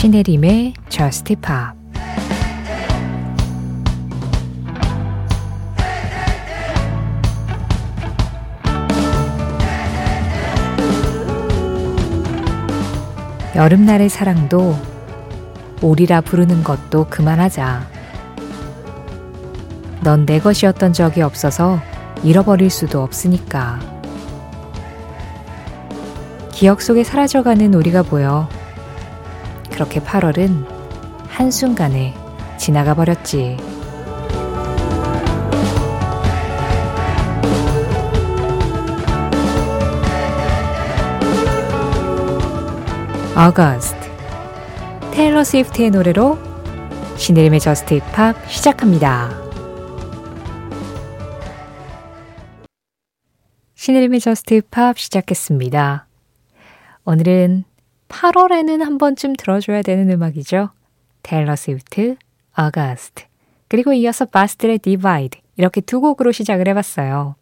신혜림의 Just Pop 여름날의 사랑도 오리라 부르는 것도 그만하자. 넌 내 것이었던 적이 없어서 잃어버릴 수도 없으니까. 기억 속에 사라져가는 우리가 보여. 그렇게 8월은 한순간에 지나가 버렸지. August 테일러 스위프트의 노래로 신혜림의 JUST POP 시작합니다. 신혜림의 JUST POP 시작했습니다. 오늘은 8월에는 한 번쯤 들어줘야 되는 음악이죠. 테일러 스위프트, August 그리고 이어서 바스틸의 Divide 이렇게 두 곡으로 시작을 해봤어요.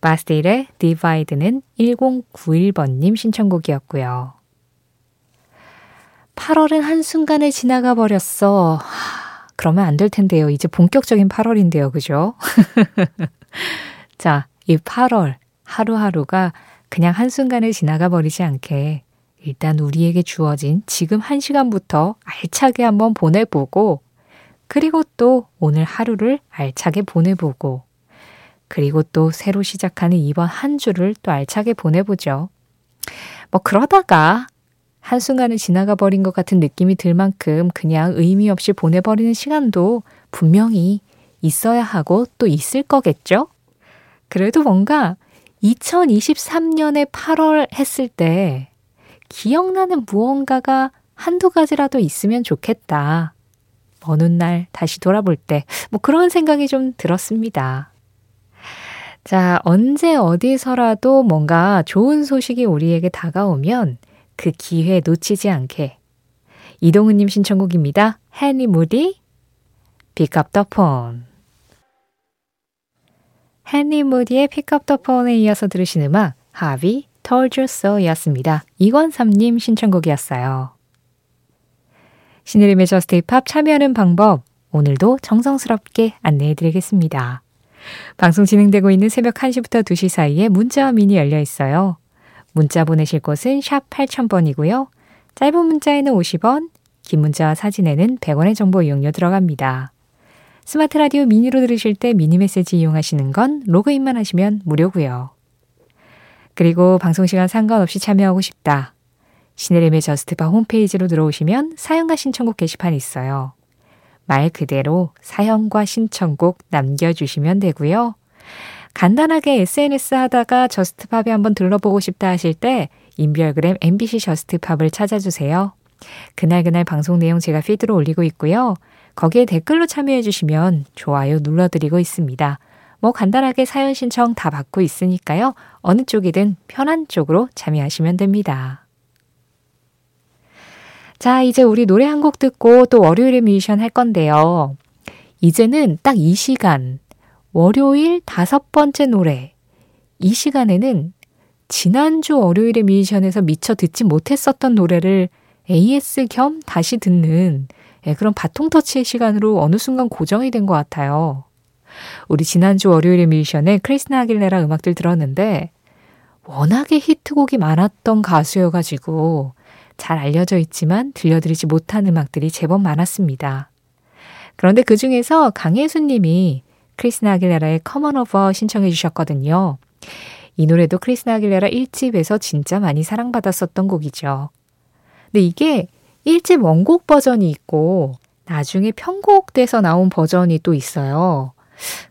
바스틸의 Divide는 1091번님 신청곡이었고요. 8월은 한순간에 지나가 버렸어. 그러면 안 될 텐데요. 이제 본격적인 8월인데요. 그죠? 자, 이 8월 하루하루가 그냥 한순간에 지나가 버리지 않게 일단 우리에게 주어진 지금 한 시간부터 알차게 한번 보내보고 그리고 또 오늘 하루를 알차게 보내보고 그리고 또 새로 시작하는 이번 한 주를 또 알차게 보내보죠. 뭐 그러다가 한순간에 지나가 버린 것 같은 느낌이 들 만큼 그냥 의미 없이 보내버리는 시간도 분명히 있어야 하고 또 있을 거겠죠? 그래도 뭔가 2023년에 8월 했을 때 기억나는 무언가가 한두 가지라도 있으면 좋겠다. 어느 날 다시 돌아볼 때, 뭐 그런 생각이 좀 들었습니다. 자, 언제 어디서라도 뭔가 좋은 소식이 우리에게 다가오면 그 기회 놓치지 않게. 이동은님 신청곡입니다. 해니 무디, up the phone. 해니 무디의 up the phone에 이어서 들으신 음악, 하비, Told you so 였습니다. 이권삼님 신청곡이었어요. 신의림의 저스트 힙합 참여하는 방법, 오늘도 정성스럽게 안내해 드리겠습니다. 방송 진행되고 있는 새벽 1시부터 2시 사이에 문자와 미니 열려 있어요. 문자 보내실 곳은 샵 8000번이고요. 짧은 문자에는 50원, 긴 문자와 사진에는 100원의 정보 이용료 들어갑니다. 스마트 라디오 미니로 들으실 때 미니 메시지 이용하시는 건 로그인만 하시면 무료고요. 그리고 방송 시간 상관없이 참여하고 싶다. 시네림의 저스트바 홈페이지로 들어오시면 사연과 신청곡 게시판이 있어요. 말 그대로 사연과 신청곡 남겨주시면 되고요. 간단하게 SNS 하다가 JUST POP에 한번 들러보고 싶다 하실 때 인별그램 MBC JUST POP을 찾아주세요. 그날그날 방송 내용 제가 feed로 올리고 있고요. 거기에 댓글로 참여해 주시면 좋아요 눌러드리고 있습니다. 뭐 간단하게 사연 신청 다 받고 있으니까요. 어느 쪽이든 편한 쪽으로 참여하시면 됩니다. 자, 이제 우리 노래 한 곡 듣고 또 월요일에 뮤지션 할 건데요. 이제는 딱 이 시간 월요일 다섯 번째 노래. 이 시간에는 지난주 월요일의 뮤지션에서 미처 듣지 못했었던 노래를 AS 겸 다시 듣는 예, 그런 바통 터치의 시간으로 어느 순간 고정이 된 것 같아요. 우리 지난주 월요일의 뮤지션의 크리스나 아길레라 음악들 들었는데 워낙에 히트곡이 많았던 가수여가지고 잘 알려져 있지만 들려드리지 못한 음악들이 제법 많았습니다. 그런데 그 중에서 강혜수 님이 크리스티나 아길레라의 Come On Over 신청해 주셨거든요. 이 노래도 크리스티나 아길레라 1집에서 진짜 많이 사랑받았었던 곡이죠. 근데 이게 1집 원곡 버전이 있고 나중에 편곡돼서 나온 버전이 또 있어요.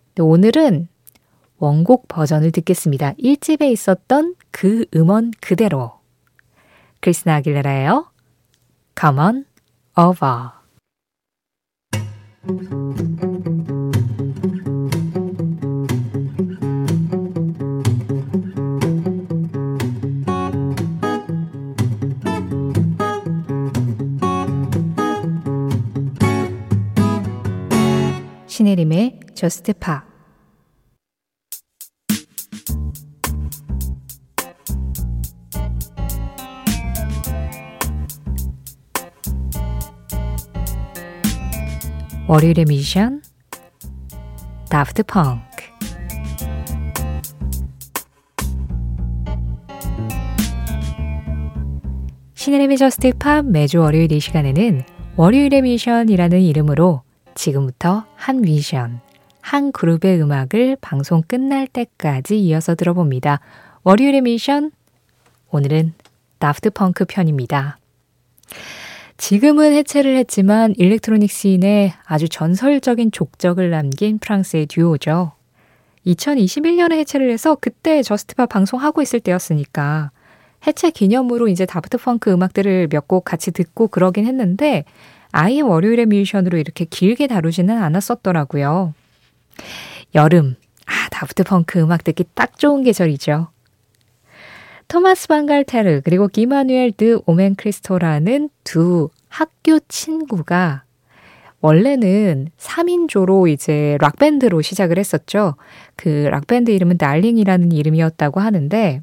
근데 오늘은 원곡 버전을 듣겠습니다. 1집에 있었던 그 음원 그대로. 크리스티나 아길레라예요. Come on over. 신혜림의 저스트 파 월요일의 뮤지션 다프트 펑크 신혜림의 JUST POP 매주 월요일 이 시간에는 월요일의 뮤지션이라는 이름으로 지금부터 한 뮤지션, 한 그룹의 음악을 방송 끝날 때까지 이어서 들어봅니다. 월요일의 뮤지션, 오늘은 다프트 펑크 편입니다. 지금은 해체를 했지만 일렉트로닉 씬에 아주 전설적인 족적을 남긴 프랑스의 듀오죠. 2021년에 해체를 해서 그때 저스트팝 방송하고 있을 때였으니까 해체 기념으로 이제 다프트 펑크 음악들을 몇 곡 같이 듣고 그러긴 했는데 아예 월요일의 뮤지션으로 이렇게 길게 다루지는 않았었더라고요. 여름. 아, 다프트 펑크 음악 듣기 딱 좋은 계절이죠. 토마스 방갈테르 그리고 기마누엘 드 오멘 크리스토라는 두 학교 친구가 원래는 3인조로 이제 락밴드로 시작을 했었죠. 그 락밴드 이름은 달링이라는 이름이었다고 하는데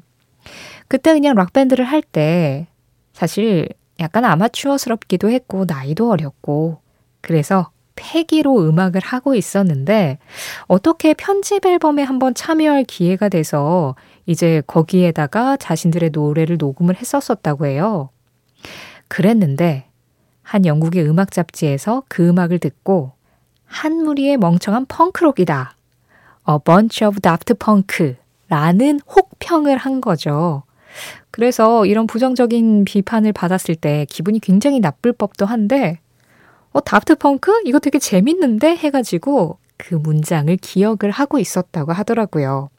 그때 그냥 락밴드를 할 때 사실 약간 아마추어스럽기도 했고 나이도 어렸고 그래서 패기로 음악을 하고 있었는데 어떻게 편집 앨범에 한번 참여할 기회가 돼서 이제 거기에다가 자신들의 노래를 녹음을 했었었다고 해요. 그랬는데 한 영국의 음악 잡지에서 그 음악을 듣고 한 무리의 멍청한 펑크록이다. A bunch of daft punk 라는 혹평을 한 거죠. 그래서 이런 부정적인 비판을 받았을 때 기분이 굉장히 나쁠 법도 한데, 어, 다프트 펑크? 이거 되게 재밌는데? 해가지고 그 문장을 기억을 하고 있었다고 하더라고요.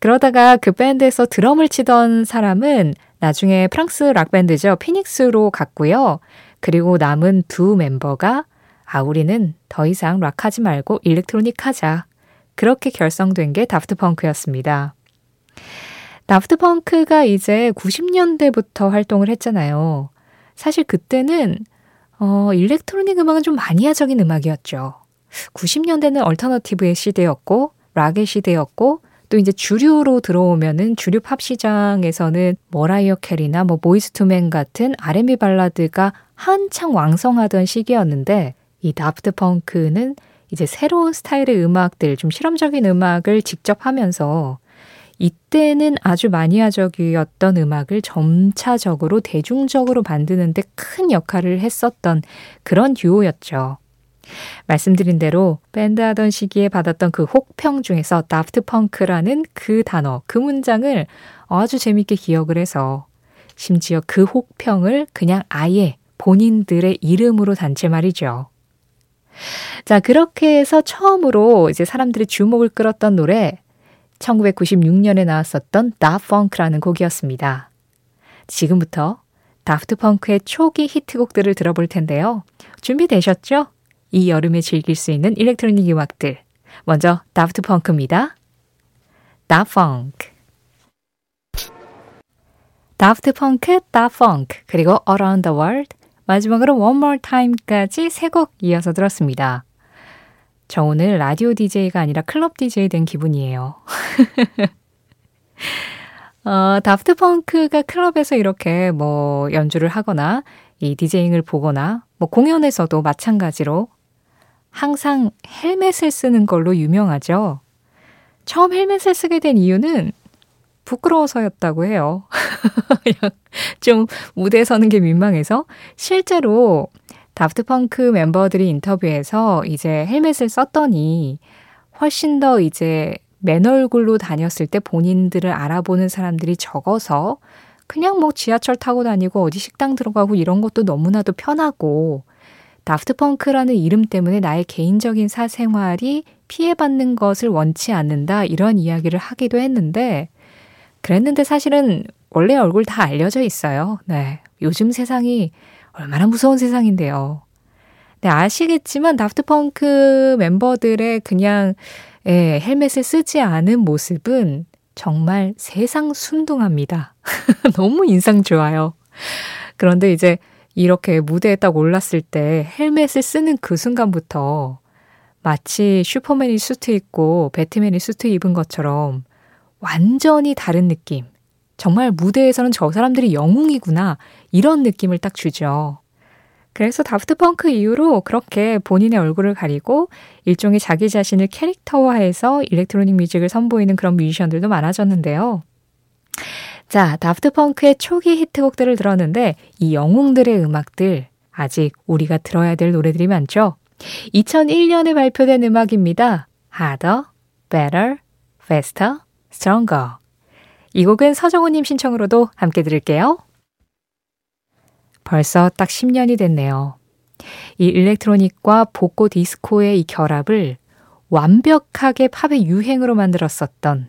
그러다가 그 밴드에서 드럼을 치던 사람은 나중에 프랑스 락밴드죠. 피닉스로 갔고요. 그리고 남은 두 멤버가 아, 우리는 더 이상 락하지 말고 일렉트로닉 하자. 그렇게 결성된 게 다프트 펑크였습니다. 다프트 펑크가 이제 90년대부터 활동을 했잖아요. 사실 그때는 어, 일렉트로닉 음악은 좀 마니아적인 음악이었죠. 90년대는 얼터너티브의 시대였고 락의 시대였고 또 이제 주류로 들어오면은 주류 팝 시장에서는 머라이어 캐리나 뭐 보이스 투맨 같은 R&B 발라드가 한창 왕성하던 시기였는데 이 다프트 펑크는 이제 새로운 스타일의 음악들, 좀 실험적인 음악을 직접 하면서 이때는 아주 마니아적이었던 음악을 점차적으로 대중적으로 만드는데 큰 역할을 했었던 그런 듀오였죠. 말씀드린 대로 밴드 하던 시기에 받았던 그 혹평 중에서 다프트 펑크라는 그 단어, 그 문장을 아주 재밌게 기억을 해서 심지어 그 혹평을 그냥 아예 본인들의 이름으로 단체 말이죠. 자, 그렇게 해서 처음으로 이제 사람들의 주목을 끌었던 노래 1996년에 나왔었던 다 펑크라는 곡이었습니다. 지금부터 다프트 펑크의 초기 히트곡들을 들어볼 텐데요. 준비되셨죠? 이 여름에 즐길 수 있는 일렉트로닉 음악들. 먼저 다프트 펑크입니다. Da Funk. 다프트 펑크, Da Funk, 그리고 Around the World, 마지막으로 One More Time까지 세 곡 이어서 들었습니다. 저 오늘 라디오 DJ가 아니라 클럽 DJ 된 기분이에요. 어, 다프트 펑크가 클럽에서 이렇게 뭐 연주를 하거나 이 디제잉을 보거나 뭐 공연에서도 마찬가지로 항상 헬멧을 쓰는 걸로 유명하죠. 처음 헬멧을 쓰게 된 이유는 부끄러워서였다고 해요. 좀 무대에 서는 게 민망해서 실제로 다프트 펑크 멤버들이 인터뷰에서 이제 헬멧을 썼더니 훨씬 더 이제 맨 얼굴로 다녔을 때 본인들을 알아보는 사람들이 적어서 그냥 뭐 지하철 타고 다니고 어디 식당 들어가고 이런 것도 너무나도 편하고 다프트 펑크라는 이름 때문에 나의 개인적인 사생활이 피해받는 것을 원치 않는다 이런 이야기를 하기도 했는데 그랬는데 사실은 원래 얼굴 다 알려져 있어요. 네. 요즘 세상이 얼마나 무서운 세상인데요. 네, 아시겠지만 다프트 펑크 멤버들의 그냥 예, 헬멧을 쓰지 않은 모습은 정말 세상 순둥합니다. 너무 인상 좋아요. 그런데 이제 이렇게 무대에 딱 올랐을 때 헬멧을 쓰는 그 순간부터 마치 슈퍼맨이 수트 입고 배트맨이 수트 입은 것처럼 완전히 다른 느낌. 정말 무대에서는 저 사람들이 영웅이구나. 이런 느낌을 딱 주죠. 그래서 다프트 펑크 이후로 그렇게 본인의 얼굴을 가리고 일종의 자기 자신을 캐릭터화해서 일렉트로닉 뮤직을 선보이는 그런 뮤지션들도 많아졌는데요. 자, 다프트 펑크의 초기 히트곡들을 들었는데 이 영웅들의 음악들 아직 우리가 들어야 될 노래들이 많죠. 2001년에 발표된 음악입니다. Harder, Better, Faster, Stronger. 이 곡은 서정호님 신청으로도 함께 들을게요. 벌써 딱 10년이 됐네요. 이 일렉트로닉과 복고 디스코의 이 결합을 완벽하게 팝의 유행으로 만들었었던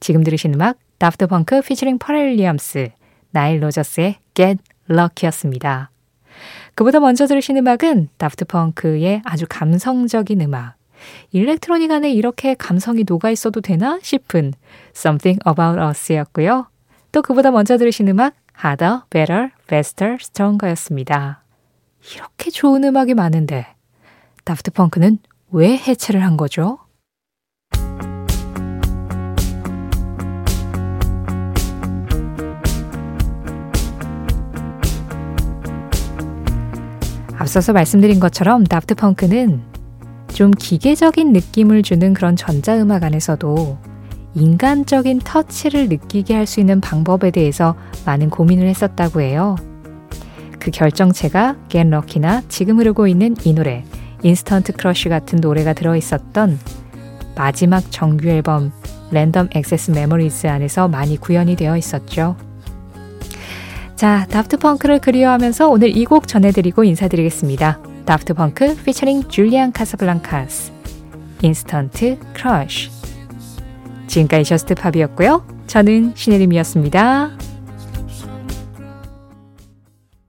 지금 들으신 음악 다프트 펑크 피처링 퍼렐 윌리엄스 나일 로저스의 Get Lucky였습니다. 그보다 먼저 들으신 음악은 다프트 펑크의 아주 감성적인 음악 일렉트로닉 안에 이렇게 감성이 녹아 있어도 되나 싶은 Something About Us였고요. 또 그보다 먼저 들으신 음악 Harder, Better, Faster, Stronger였습니다. 이렇게 좋은 음악이 많은데 다프트 펑크는 왜 해체를 한 거죠? 앞서서 말씀드린 것처럼 다프트 펑크는 좀 기계적인 느낌을 주는 그런 전자음악 안에서도 인간적인 터치를 느끼게 할 수 있는 방법에 대해서 많은 고민을 했었다고 해요. 그 결정체가 Get Lucky나 지금 흐르고 있는 이 노래 Instant Crush 같은 노래가 들어 있었던 마지막 정규 앨범 Random Access Memories 안에서 많이 구현이 되어 있었죠. 자, 다프트 펑크를 그리워하면서 오늘 이 곡 전해드리고 인사드리겠습니다. 다프트 펑크 피처링 줄리안 카사블랑카스 인스턴트 크러쉬 지금까지 저스트 팝이었고요. 저는 신혜림이었습니다.